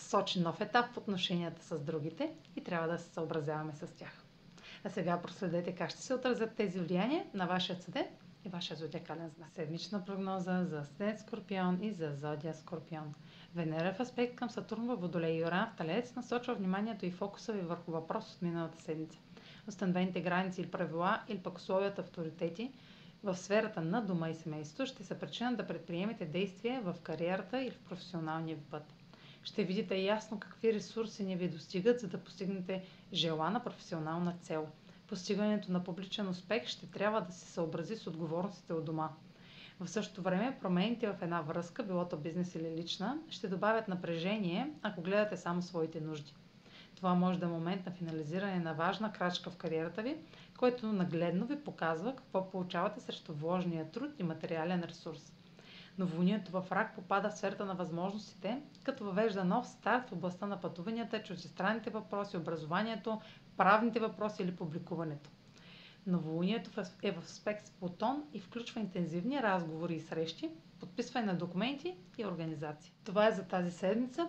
сочи нов етап в отношенията с другите и трябва да се съобразяваме с тях. А сега проследете как ще се отразят тези влияния на вашия съден и вашия зодиакален знак. Седмична прогноза за Съден Скорпион и за Зодия Скорпион. Венера в аспект към Сатурн във Водолей и Оран в Талец насочва вниманието и фокуса ви върху въпрос от миналата седмица. Установените граници или правила или пък условията авторитети в сферата на дома и семейството ще са причина да предприемете действия в кариерата или в професионалния път ще видите ясно какви ресурси не ви достигат, за да постигнете желана професионална цел. Постигането на публичен успех ще трябва да се съобрази с отговорностите от дома. В същото време промените в една връзка, било то бизнес или лична, ще добавят напрежение, ако гледате само своите нужди. Това може да е момент на финализиране на важна крачка в кариерата ви, който нагледно ви показва какво получавате срещу вложения труд и материален ресурс. Новолунието в рак попада в сферата на възможностите, като въвежда нов старт в областта на пътуванията, чуждестранните въпроси, образованието, правните въпроси или публикуването. Новолунието е в аспект с Плутон и включва интензивни разговори и срещи, подписване на документи и организации. Това е за тази седмица.